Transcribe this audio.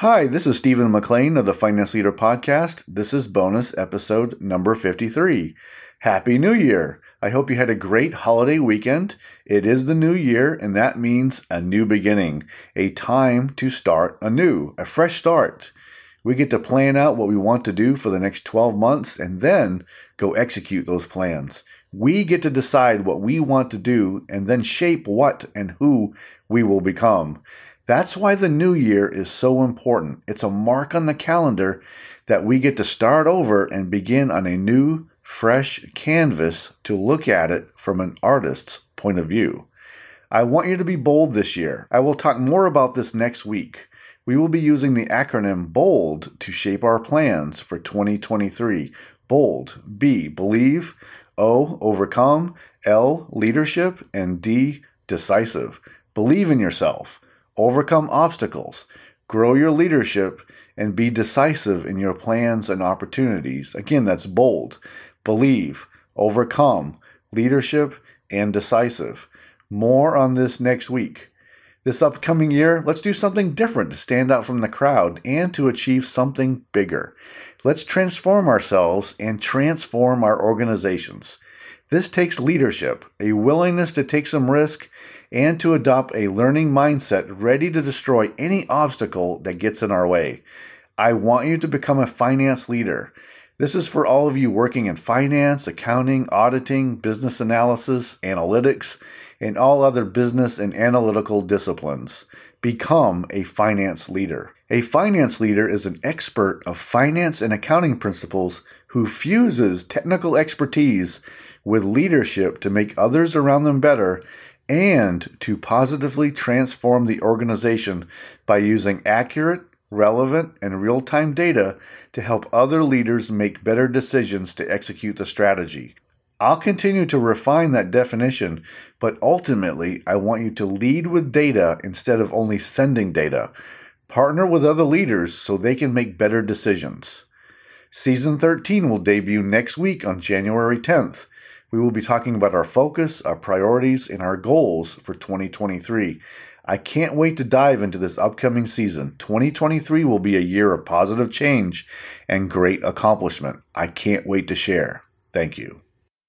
Hi, this is Stephen McLain of the Finance Leader Podcast. This is bonus episode number 53. Happy New Year! I hope you had a great holiday weekend. It is the new year, and that means a new beginning, a time to start anew, a fresh start. We get to plan out what we want to do for the next 12 months and then go execute those plans. We get to decide what we want to do and then shape what and who we will become. That's why the new year is so important. It's a mark on the calendar that we get to start over and begin on a new, fresh canvas to look at it from an artist's point of view. I want you to be bold this year. I will talk more about this next week. We will be using the acronym BOLD to shape our plans for 2023. BOLD, B, believe, O, overcome, L, leadership, and D, decisive. Believe in yourself overcome obstacles, grow your leadership, and be decisive in your plans and opportunities. Again, that's bold. Believe, overcome, leadership, and decisive. More on this next week. This upcoming year, let's do something different to stand out from the crowd and to achieve something bigger. Let's transform ourselves and transform our organizations. This takes leadership, a willingness to take some risk, and to adopt a learning mindset ready to destroy any obstacle that gets in our way. I want you to become a finance leader. This is for all of you working in finance, accounting, auditing, business analysis, analytics, and all other business and analytical disciplines. Become a finance leader. A finance leader is an expert of finance and accounting principles who fuses technical expertise with leadership to make others around them better and to positively transform the organization by using accurate, relevant, and real time data to help other leaders make better decisions to execute the strategy. I'll continue to refine that definition, but ultimately, I want you to lead with data instead of only sending data. Partner with other leaders so they can make better decisions. Season 13 will debut next week on January 10th. We will be talking about our focus, our priorities, and our goals for 2023. I can't wait to dive into this upcoming season. 2023 will be a year of positive change and great accomplishment. I can't wait to share. Thank you.